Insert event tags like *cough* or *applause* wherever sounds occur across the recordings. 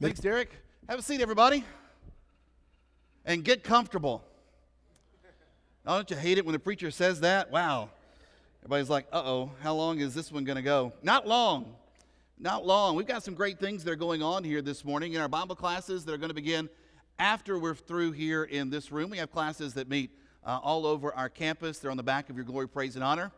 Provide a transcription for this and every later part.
Thanks, Derek. Have a seat, everybody. And get comfortable. Oh, don't you hate it when the preacher says that? Wow. Everybody's like, uh oh, how long is this one going to go? Not long. Not long. We've got some great things that are going on here this morning in our Bible classes that are going to begin after we're through here in this room. We have classes that meet uh, all over our campus. They're on the back of your Glory, Praise, and Honor.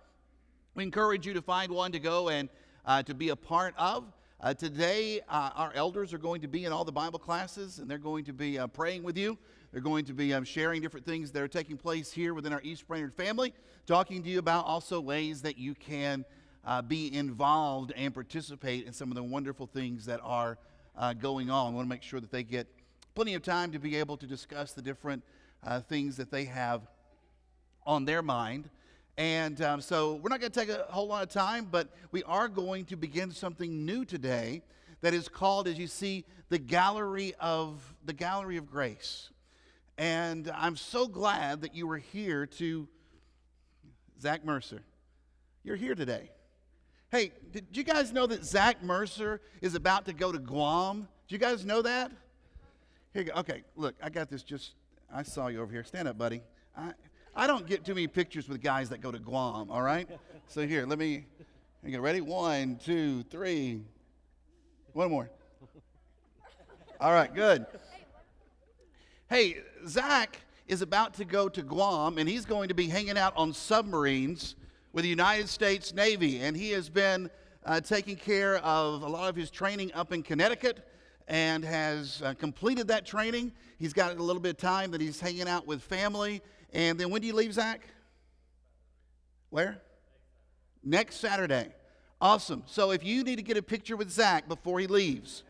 We encourage you to find one to go and uh, to be a part of. Uh, today, uh, our elders are going to be in all the Bible classes, and they're going to be uh, praying with you. They're going to be um, sharing different things that are taking place here within our East Brainerd family, talking to you about also ways that you can uh, be involved and participate in some of the wonderful things that are uh, going on. We want to make sure that they get plenty of time to be able to discuss the different uh, things that they have on their mind. And um, so we're not going to take a whole lot of time, but we are going to begin something new today that is called, as you see, the Gallery of the Gallery of Grace. And I'm so glad that you were here to Zach Mercer. You're here today. Hey, did you guys know that Zach Mercer is about to go to Guam? Do you guys know that? Here you go. Okay, look, I got this just, I saw you over here. Stand up, buddy. I, I don't get too many pictures with guys that go to Guam, all right? So here, let me, you get ready? One, two, three. One more. All right, good. Hey, Zach is about to go to Guam, and he's going to be hanging out on submarines with the United States Navy. And he has been uh, taking care of a lot of his training up in Connecticut and has uh, completed that training. He's got a little bit of time that he's hanging out with family and then when do you leave, Zach? Where? Next Saturday. Awesome. So if you need to get a picture with Zach before he leaves,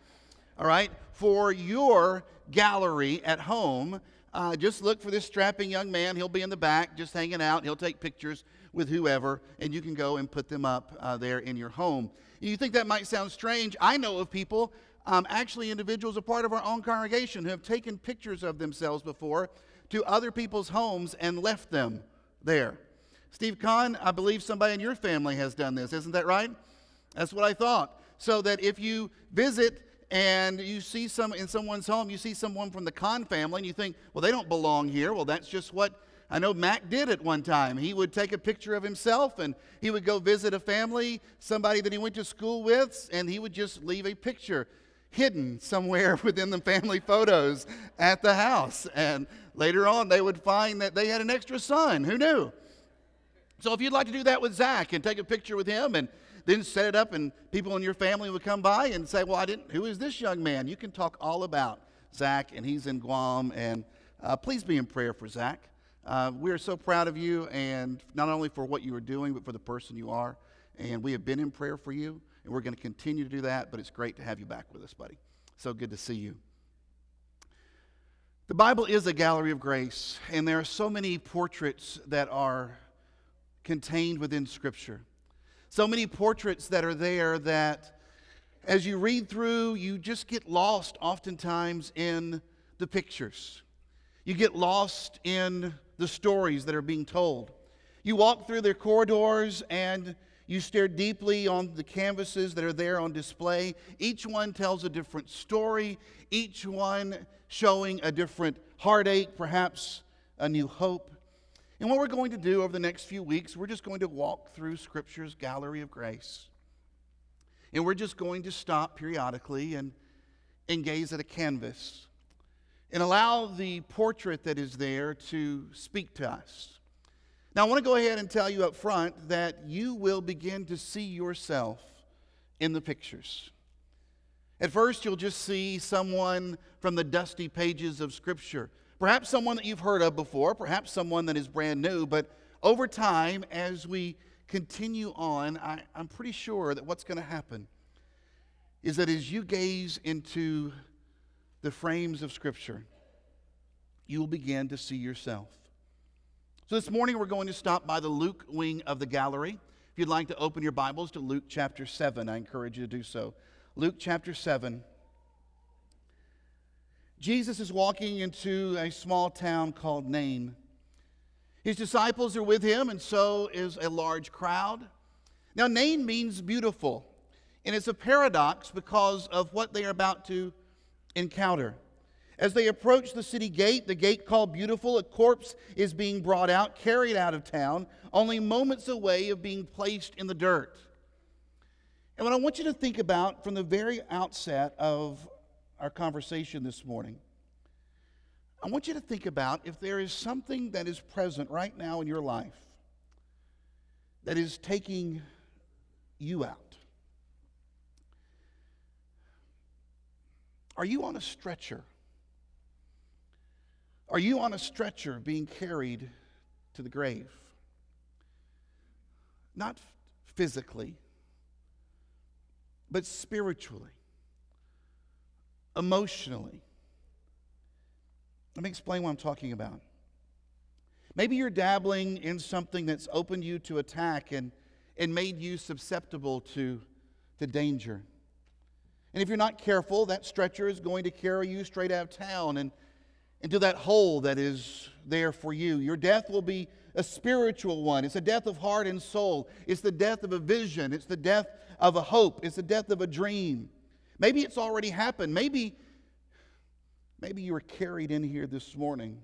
all right, for your gallery at home, uh, just look for this strapping young man. He'll be in the back just hanging out. He'll take pictures with whoever, and you can go and put them up uh, there in your home. You think that might sound strange? I know of people, um, actually individuals, a part of our own congregation, who have taken pictures of themselves before to other people's homes and left them there. Steve Kahn, I believe somebody in your family has done this. Isn't that right? That's what I thought. So that if you visit and you see some in someone's home, you see someone from the Kahn family, and you think, well, they don't belong here. Well, that's just what I know Mac did at one time. He would take a picture of himself and he would go visit a family, somebody that he went to school with, and he would just leave a picture hidden somewhere *laughs* within the family photos at the house. And later on, they would find that they had an extra son. Who knew? So if you'd like to do that with Zach and take a picture with him and then set it up, and people in your family would come by and say, Well, I didn't, who is this young man? You can talk all about Zach, and he's in Guam. And uh, please be in prayer for Zach. Uh, we are so proud of you, and not only for what you are doing, but for the person you are. And we have been in prayer for you and we're going to continue to do that, but it's great to have you back with us, buddy. So good to see you. The Bible is a gallery of grace, and there are so many portraits that are contained within Scripture. So many portraits that are there that as you read through, you just get lost oftentimes in the pictures. You get lost in the stories that are being told. You walk through their corridors and you stare deeply on the canvases that are there on display. Each one tells a different story, each one showing a different heartache, perhaps a new hope. And what we're going to do over the next few weeks, we're just going to walk through Scripture's gallery of grace. And we're just going to stop periodically and, and gaze at a canvas and allow the portrait that is there to speak to us. Now, I want to go ahead and tell you up front that you will begin to see yourself in the pictures. At first, you'll just see someone from the dusty pages of Scripture. Perhaps someone that you've heard of before, perhaps someone that is brand new, but over time, as we continue on, I, am pretty sure that what's going to happen is that as you gaze into the frames of Scripture, you will begin to see yourself. So this morning we're going to stop by the Luke wing of the gallery. If you'd like to open your Bibles to Luke chapter 7, I encourage you to do so. Luke chapter 7. Jesus is walking into a small town called Nain. His disciples are with him, and so is a large crowd. Now, Nain means beautiful, and it's a paradox because of what they are about to encounter. As they approach the city gate, the gate called Beautiful, a corpse is being brought out, carried out of town, only moments away of being placed in the dirt. And what I want you to think about from the very outset of our conversation this morning, I want you to think about if there is something that is present right now in your life that is taking you out. Are you on a stretcher? Are you on a stretcher being carried to the grave? Not physically, but spiritually, emotionally. Let me explain what I'm talking about. Maybe you're dabbling in something that's opened you to attack and, and made you susceptible to, to danger. And if you're not careful, that stretcher is going to carry you straight out of town and into that hole that is there for you. Your death will be a spiritual one. It's a death of heart and soul. It's the death of a vision. It's the death of a hope. It's the death of a dream. Maybe it's already happened. Maybe, maybe you were carried in here this morning.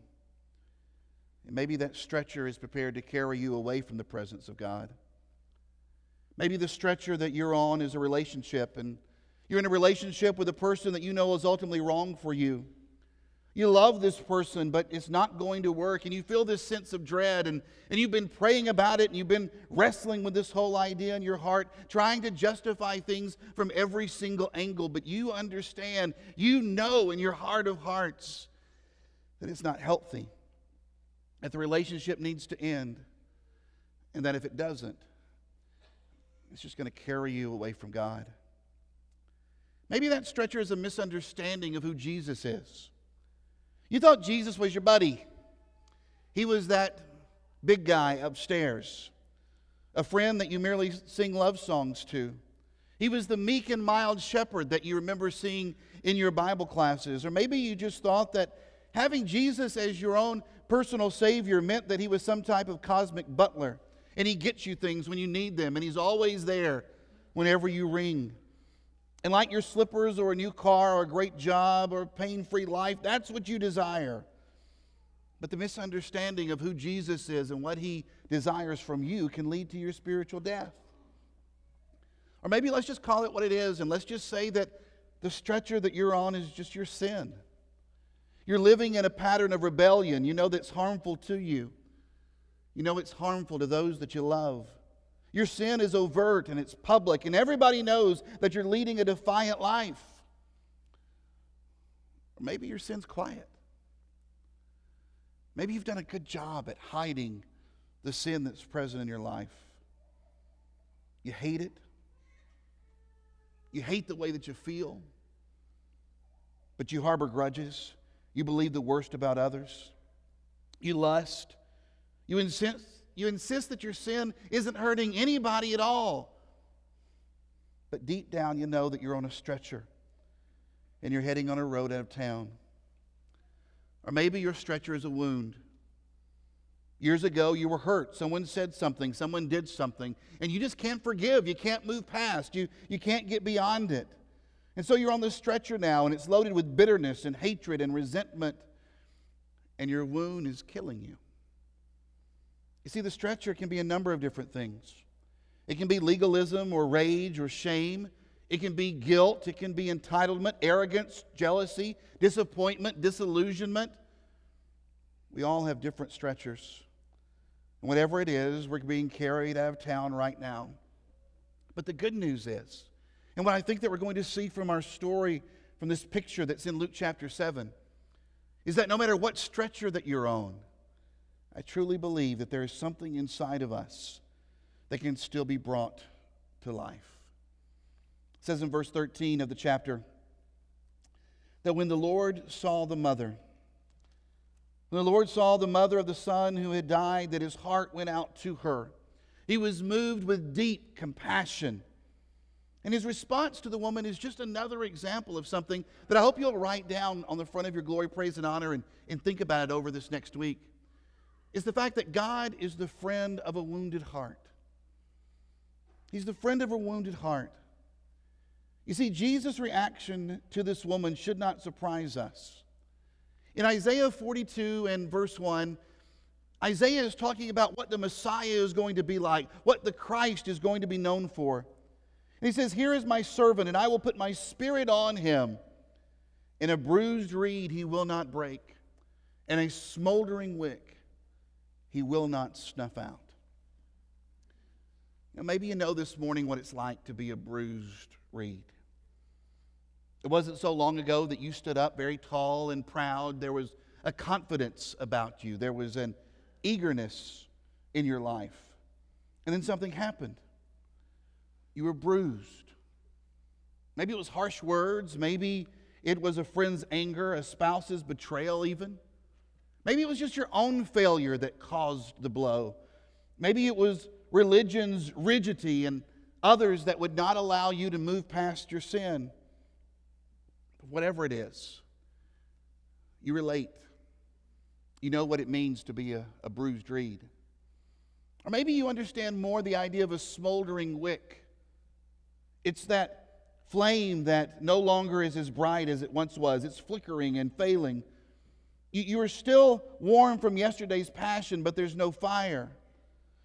And maybe that stretcher is prepared to carry you away from the presence of God. Maybe the stretcher that you're on is a relationship, and you're in a relationship with a person that you know is ultimately wrong for you. You love this person, but it's not going to work, and you feel this sense of dread, and, and you've been praying about it, and you've been wrestling with this whole idea in your heart, trying to justify things from every single angle. But you understand, you know in your heart of hearts that it's not healthy, that the relationship needs to end, and that if it doesn't, it's just going to carry you away from God. Maybe that stretcher is a misunderstanding of who Jesus is. You thought Jesus was your buddy. He was that big guy upstairs, a friend that you merely sing love songs to. He was the meek and mild shepherd that you remember seeing in your Bible classes. Or maybe you just thought that having Jesus as your own personal Savior meant that He was some type of cosmic butler and He gets you things when you need them and He's always there whenever you ring. And like your slippers or a new car or a great job or a pain free life, that's what you desire. But the misunderstanding of who Jesus is and what he desires from you can lead to your spiritual death. Or maybe let's just call it what it is and let's just say that the stretcher that you're on is just your sin. You're living in a pattern of rebellion. You know that's harmful to you. You know it's harmful to those that you love. Your sin is overt and it's public, and everybody knows that you're leading a defiant life. Or maybe your sin's quiet. Maybe you've done a good job at hiding the sin that's present in your life. You hate it. You hate the way that you feel. But you harbor grudges. You believe the worst about others. You lust. You insist you insist that your sin isn't hurting anybody at all. But deep down, you know that you're on a stretcher and you're heading on a road out of town. Or maybe your stretcher is a wound. Years ago, you were hurt. Someone said something, someone did something, and you just can't forgive. You can't move past. You, you can't get beyond it. And so you're on this stretcher now, and it's loaded with bitterness and hatred and resentment, and your wound is killing you. You see, the stretcher can be a number of different things. It can be legalism or rage or shame. It can be guilt. It can be entitlement, arrogance, jealousy, disappointment, disillusionment. We all have different stretchers. And whatever it is, we're being carried out of town right now. But the good news is, and what I think that we're going to see from our story, from this picture that's in Luke chapter 7, is that no matter what stretcher that you're on, I truly believe that there is something inside of us that can still be brought to life. It says in verse 13 of the chapter that when the Lord saw the mother, when the Lord saw the mother of the son who had died, that his heart went out to her. He was moved with deep compassion. And his response to the woman is just another example of something that I hope you'll write down on the front of your glory, praise, and honor and, and think about it over this next week is the fact that God is the friend of a wounded heart. He's the friend of a wounded heart. You see, Jesus' reaction to this woman should not surprise us. In Isaiah 42 and verse 1, Isaiah is talking about what the Messiah is going to be like, what the Christ is going to be known for. And he says, Here is my servant, and I will put my spirit on him. In a bruised reed he will not break, and a smoldering wick he will not snuff out. Now, maybe you know this morning what it's like to be a bruised reed. It wasn't so long ago that you stood up very tall and proud. There was a confidence about you, there was an eagerness in your life. And then something happened. You were bruised. Maybe it was harsh words. Maybe it was a friend's anger, a spouse's betrayal, even. Maybe it was just your own failure that caused the blow. Maybe it was religion's rigidity and others that would not allow you to move past your sin. But whatever it is, you relate. You know what it means to be a, a bruised reed. Or maybe you understand more the idea of a smoldering wick. It's that flame that no longer is as bright as it once was. It's flickering and failing. You, you are still warm from yesterday's passion, but there's no fire.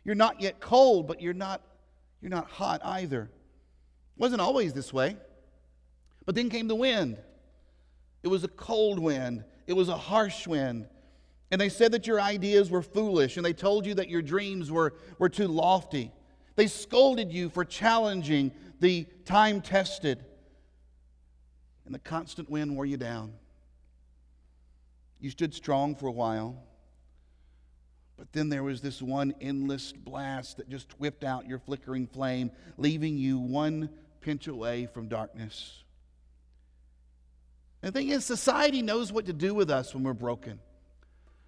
You're not yet cold, but you're not, you're not hot either. It wasn't always this way. But then came the wind. It was a cold wind, it was a harsh wind. And they said that your ideas were foolish, and they told you that your dreams were, were too lofty. They scolded you for challenging the time tested, and the constant wind wore you down. You stood strong for a while, but then there was this one endless blast that just whipped out your flickering flame, leaving you one pinch away from darkness. And the thing is, society knows what to do with us when we're broken.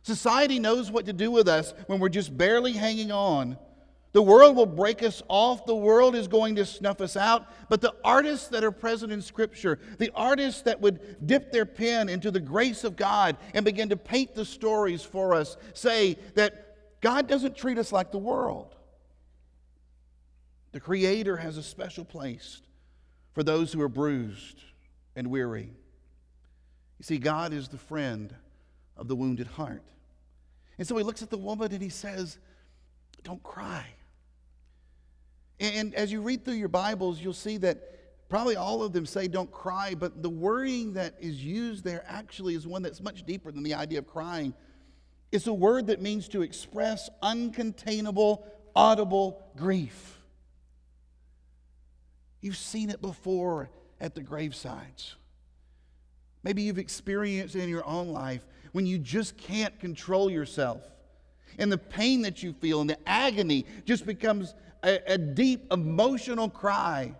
Society knows what to do with us when we're just barely hanging on the world will break us off. The world is going to snuff us out. But the artists that are present in Scripture, the artists that would dip their pen into the grace of God and begin to paint the stories for us, say that God doesn't treat us like the world. The Creator has a special place for those who are bruised and weary. You see, God is the friend of the wounded heart. And so he looks at the woman and he says, Don't cry. And as you read through your Bibles, you'll see that probably all of them say don't cry, but the wording that is used there actually is one that's much deeper than the idea of crying. It's a word that means to express uncontainable, audible grief. You've seen it before at the gravesides. Maybe you've experienced it in your own life when you just can't control yourself. And the pain that you feel and the agony just becomes a, a deep emotional cry.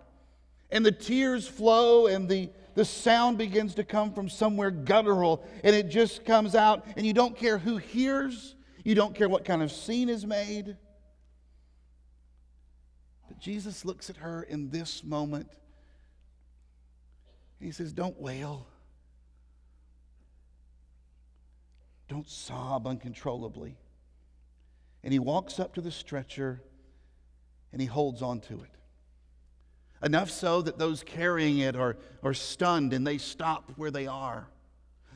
And the tears flow and the, the sound begins to come from somewhere guttural and it just comes out and you don't care who hears, you don't care what kind of scene is made. But Jesus looks at her in this moment and he says, Don't wail. Don't sob uncontrollably. And he walks up to the stretcher and he holds on to it. Enough so that those carrying it are, are stunned and they stop where they are.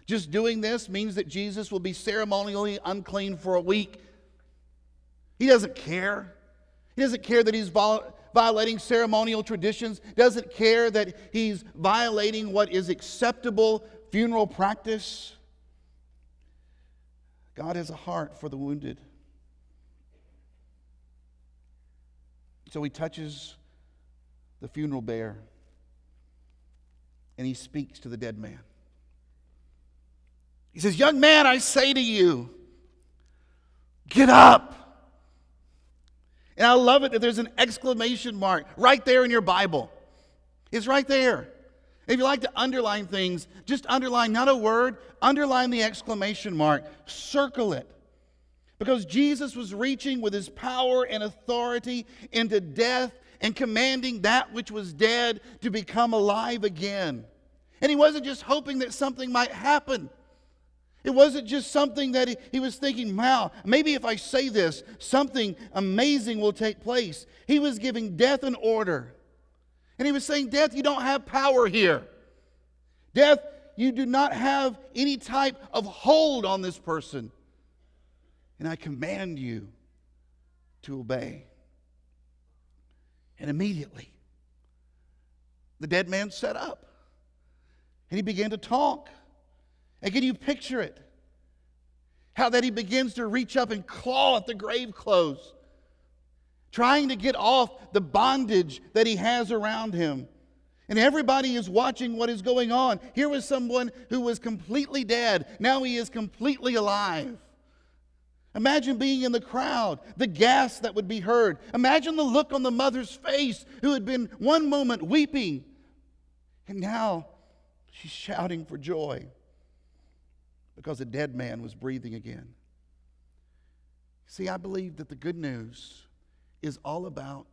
Just doing this means that Jesus will be ceremonially unclean for a week. He doesn't care. He doesn't care that he's violating ceremonial traditions, doesn't care that he's violating what is acceptable funeral practice. God has a heart for the wounded. So he touches the funeral bear and he speaks to the dead man. He says, Young man, I say to you, get up. And I love it that there's an exclamation mark right there in your Bible. It's right there. If you like to underline things, just underline not a word, underline the exclamation mark, circle it. Because Jesus was reaching with his power and authority into death and commanding that which was dead to become alive again. And he wasn't just hoping that something might happen. It wasn't just something that he, he, was thinking, wow, maybe if I say this, something amazing will take place. He was giving death an order. And he was saying, Death, you don't have power here. Death, you do not have any type of hold on this person. And I command you to obey. And immediately, the dead man sat up and he began to talk. And can you picture it? How that he begins to reach up and claw at the grave clothes, trying to get off the bondage that he has around him. And everybody is watching what is going on. Here was someone who was completely dead. Now he is completely alive. Imagine being in the crowd, the gasp that would be heard. Imagine the look on the mother's face who had been one moment weeping, and now she's shouting for joy because a dead man was breathing again. See, I believe that the good news is all about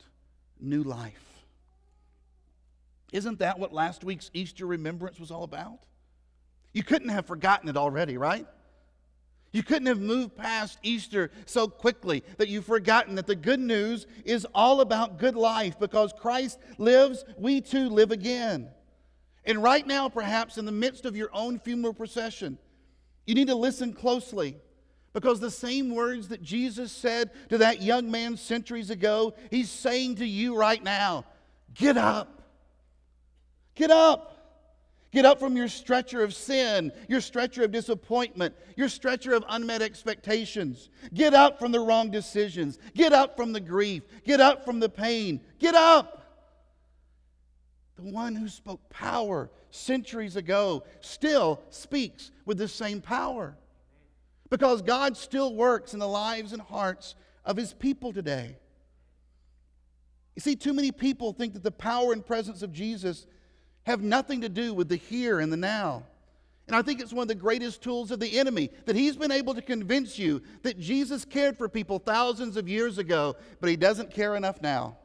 new life. Isn't that what last week's Easter remembrance was all about? You couldn't have forgotten it already, right? You couldn't have moved past Easter so quickly that you've forgotten that the good news is all about good life because Christ lives, we too live again. And right now, perhaps in the midst of your own funeral procession, you need to listen closely because the same words that Jesus said to that young man centuries ago, he's saying to you right now get up. Get up. Get up from your stretcher of sin, your stretcher of disappointment, your stretcher of unmet expectations. Get up from the wrong decisions. Get up from the grief. Get up from the pain. Get up. The one who spoke power centuries ago still speaks with the same power. Because God still works in the lives and hearts of his people today. You see, too many people think that the power and presence of Jesus have nothing to do with the here and the now. And I think it's one of the greatest tools of the enemy that he's been able to convince you that Jesus cared for people thousands of years ago, but he doesn't care enough now.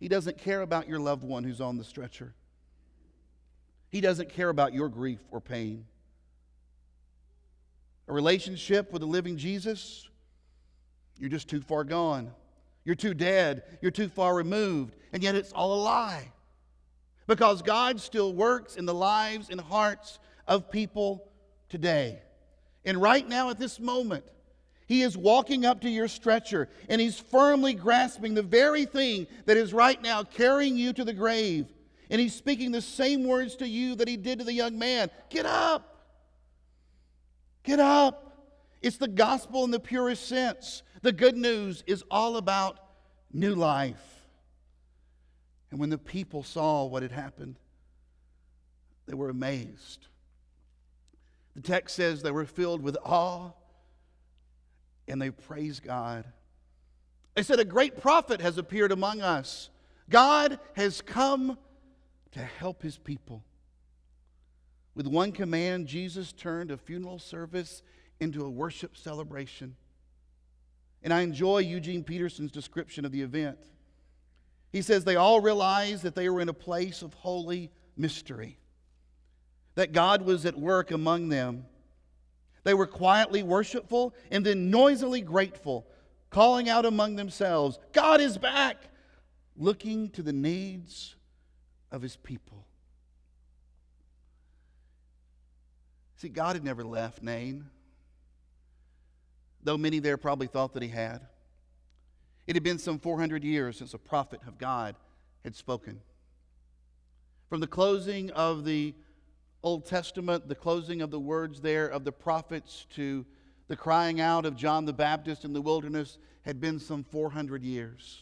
He doesn't care about your loved one who's on the stretcher. He doesn't care about your grief or pain. A relationship with the living Jesus, you're just too far gone. You're too dead. You're too far removed. And yet it's all a lie. Because God still works in the lives and hearts of people today. And right now, at this moment, he is walking up to your stretcher and he's firmly grasping the very thing that is right now carrying you to the grave. And he's speaking the same words to you that he did to the young man Get up! Get up! It's the gospel in the purest sense. The good news is all about new life. And when the people saw what had happened, they were amazed. The text says they were filled with awe and they praised God. They said, A great prophet has appeared among us. God has come to help his people. With one command, Jesus turned a funeral service into a worship celebration. And I enjoy Eugene Peterson's description of the event. He says they all realized that they were in a place of holy mystery, that God was at work among them they were quietly worshipful and then noisily grateful, calling out among themselves, God is back, looking to the needs of his people. See, God had never left Nain, though many there probably thought that he had. It had been some 400 years since a prophet of God had spoken. From the closing of the Old Testament, the closing of the words there of the prophets to the crying out of John the Baptist in the wilderness had been some 400 years.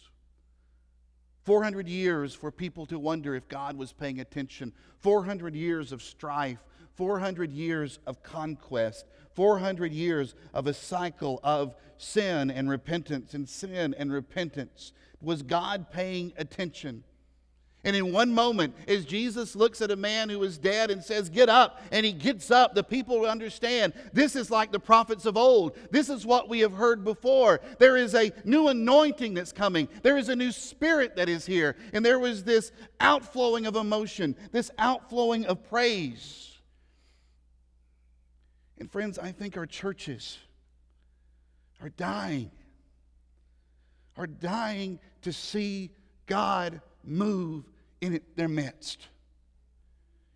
400 years for people to wonder if God was paying attention. 400 years of strife. 400 years of conquest. 400 years of a cycle of sin and repentance and sin and repentance. Was God paying attention? And in one moment, as Jesus looks at a man who is dead and says, Get up, and he gets up, the people understand this is like the prophets of old. This is what we have heard before. There is a new anointing that's coming, there is a new spirit that is here. And there was this outflowing of emotion, this outflowing of praise. And friends, I think our churches are dying, are dying to see God move in their midst.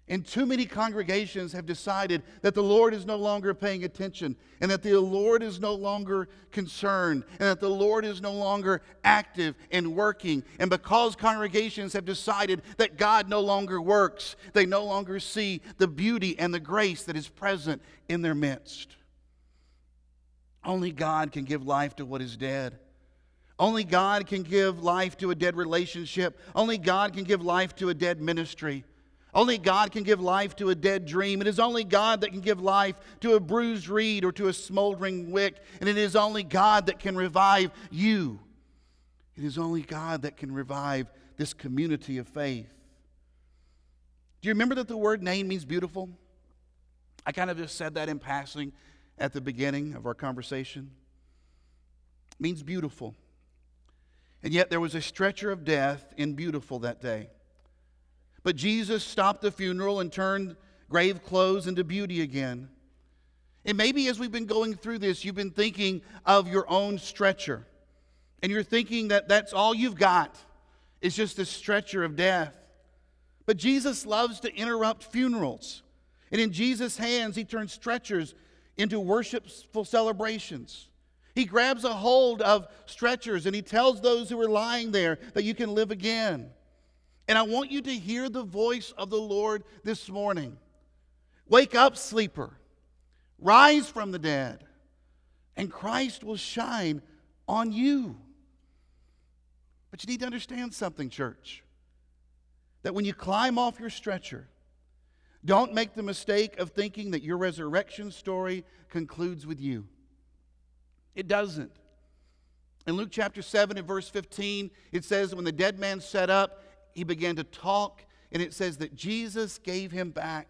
And too many congregations have decided that the Lord is no longer paying attention, and that the Lord is no longer concerned, and that the Lord is no longer active and working. And because congregations have decided that God no longer works, they no longer see the beauty and the grace that is present in their midst. Only God can give life to what is dead. Only God can give life to a dead relationship. Only God can give life to a dead ministry. Only God can give life to a dead dream. It is only God that can give life to a bruised reed or to a smoldering wick. And it is only God that can revive you. It is only God that can revive this community of faith. Do you remember that the word Nain means beautiful? I kind of just said that in passing at the beginning of our conversation. It means beautiful. And yet there was a stretcher of death in beautiful that day. But Jesus stopped the funeral and turned grave clothes into beauty again. And maybe as we've been going through this, you've been thinking of your own stretcher. And you're thinking that that's all you've got is just this stretcher of death. But Jesus loves to interrupt funerals. And in Jesus' hands, he turns stretchers into worshipful celebrations. He grabs a hold of stretchers and he tells those who are lying there that you can live again. And I want you to hear the voice of the Lord this morning. Wake up, sleeper. Rise from the dead, and Christ will shine on you. But you need to understand something, church. That when you climb off your stretcher, don't make the mistake of thinking that your resurrection story concludes with you. It doesn't. In Luke chapter 7 and verse 15, it says, When the dead man sat up, he began to talk, and it says that Jesus gave him back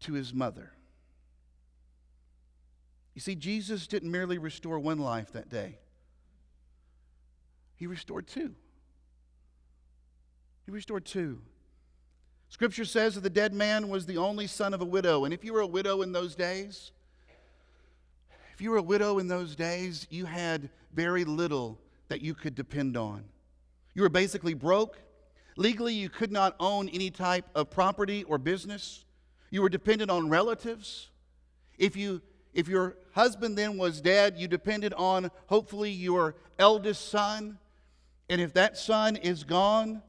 to his mother. You see, Jesus didn't merely restore one life that day, he restored two. He restored two. Scripture says that the dead man was the only son of a widow. And if you were a widow in those days, if you were a widow in those days, you had very little that you could depend on. You were basically broke. Legally, you could not own any type of property or business. You were dependent on relatives. If, you, if your husband then was dead, you depended on hopefully your eldest son. And if that son is gone,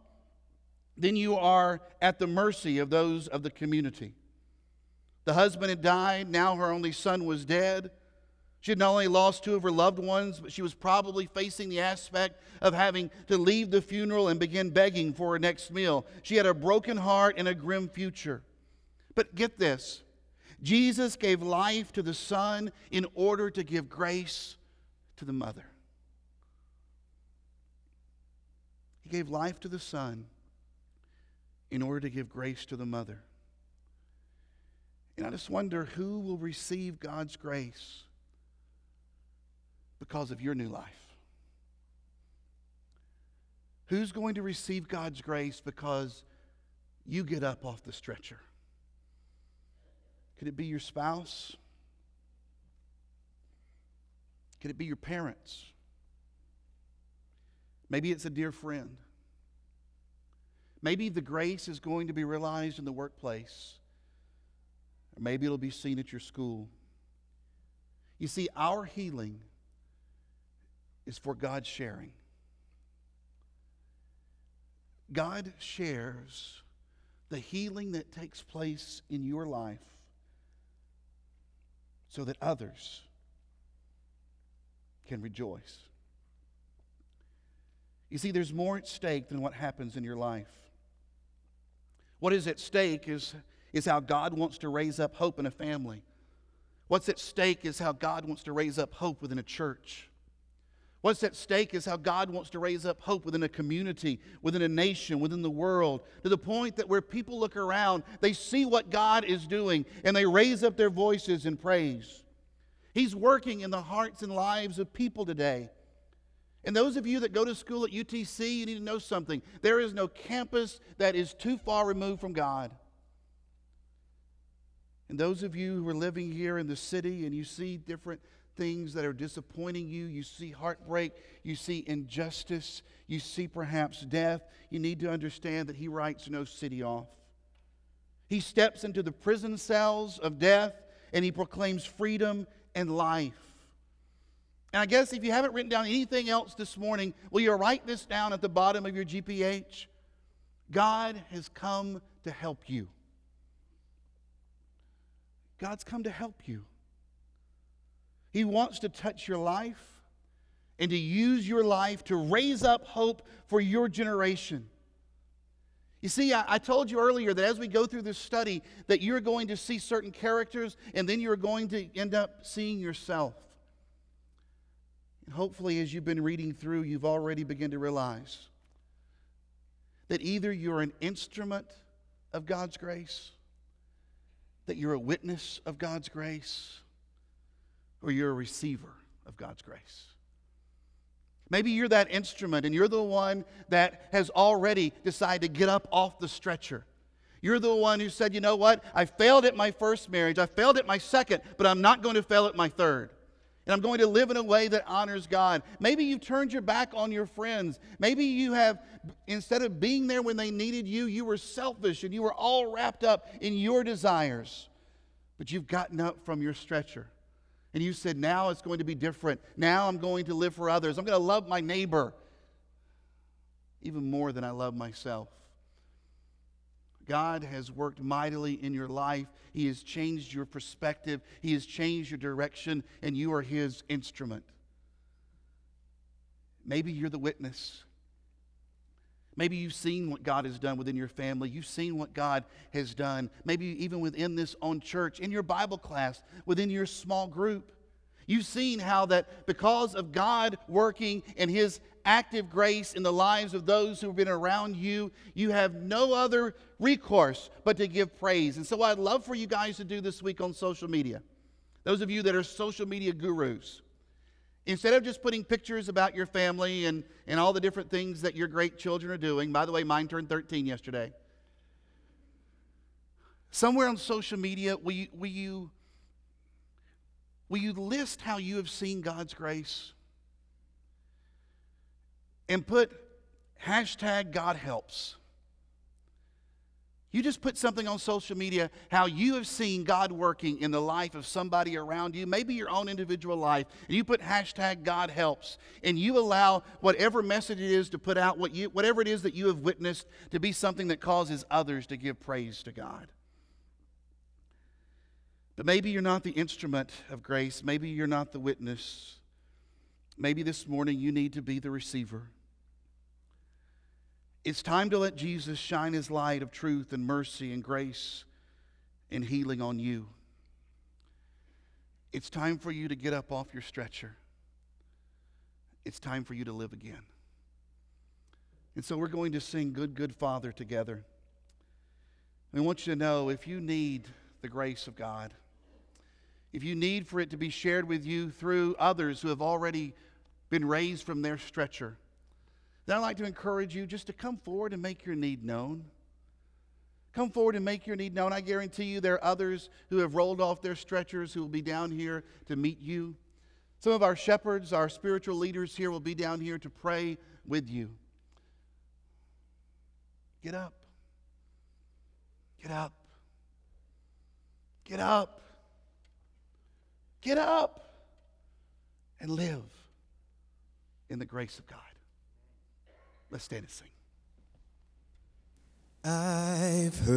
then you are at the mercy of those of the community. The husband had died, now her only son was dead. She had not only lost two of her loved ones, but she was probably facing the aspect of having to leave the funeral and begin begging for her next meal. She had a broken heart and a grim future. But get this Jesus gave life to the son in order to give grace to the mother. He gave life to the son in order to give grace to the mother. And I just wonder who will receive God's grace because of your new life? Who's going to receive God's grace because you get up off the stretcher? Could it be your spouse? Could it be your parents? Maybe it's a dear friend. Maybe the grace is going to be realized in the workplace. Or maybe it'll be seen at your school. You see, our healing is for God's sharing. God shares the healing that takes place in your life so that others can rejoice. You see, there's more at stake than what happens in your life. What is at stake is, is how God wants to raise up hope in a family. What's at stake is how God wants to raise up hope within a church. What's at stake is how God wants to raise up hope within a community, within a nation, within the world, to the point that where people look around, they see what God is doing and they raise up their voices in praise. He's working in the hearts and lives of people today. And those of you that go to school at UTC, you need to know something. There is no campus that is too far removed from God. And those of you who are living here in the city and you see different things that are disappointing you, you see heartbreak, you see injustice, you see perhaps death, you need to understand that He writes no city off. He steps into the prison cells of death and He proclaims freedom and life. And I guess if you haven't written down anything else this morning, will you write this down at the bottom of your GPH? God has come to help you. God's come to help you. He wants to touch your life and to use your life to raise up hope for your generation. You see, I, I, told you earlier that as we go through this study, that you're going to see certain characters and then you're going to end up seeing yourself. And hopefully, as you've been reading through, you've already begun to realize that either you're an instrument of God's grace, that you're a witness of God's grace, or you're a receiver of God's grace. Maybe you're that instrument and you're the one that has already decided to get up off the stretcher. You're the one who said, you know what? I failed at my first marriage, I failed at my second, but I'm not going to fail at my third. And I'm going to live in a way that honors God. Maybe you've turned your back on your friends. Maybe you have, instead of being there when they needed you, you were selfish and you were all wrapped up in your desires. But you've gotten up from your stretcher and you said, Now it's going to be different. Now I'm going to live for others. I'm going to love my neighbor even more than I love myself. God has worked mightily in your life. He has changed your perspective. He has changed your direction, and you are His instrument. Maybe you're the witness. Maybe you've seen what God has done within your family. You've seen what God has done. Maybe even within this own church, in your Bible class, within your small group. You've seen how that because of God working and His active grace in the lives of those who have been around you, you have no other recourse but to give praise. And so, I'd love for you guys to do this week on social media, those of you that are social media gurus, Instead of just putting pictures about your family and, and all the different things that your great children are doing, by the way, mine turned 13 yesterday. Somewhere on social media, will you, will you, will you list how you have seen God's grace? And put hashtag God helps. You just put something on social media how you have seen God working in the life of somebody around you, maybe your own individual life, and you put hashtag God helps, and you allow whatever message it is to put out, what you, whatever it is that you have witnessed, to be something that causes others to give praise to God. But maybe you're not the instrument of grace, maybe you're not the witness. Maybe this morning you need to be the receiver. It's time to let Jesus shine his light of truth and mercy and grace and healing on you. It's time for you to get up off your stretcher. It's time for you to live again. And so we're going to sing Good, Good Father together. I want you to know if you need the grace of God, if you need for it to be shared with you through others who have already been raised from their stretcher, then I'd like to encourage you just to come forward and make your need known. Come forward and make your need known. I guarantee you there are others who have rolled off their stretchers who will be down here to meet you. Some of our shepherds, our spiritual leaders here will be down here to pray with you. Get up. Get up. Get up. Get up and live in the grace of God. Let's stand and sing. I've heard.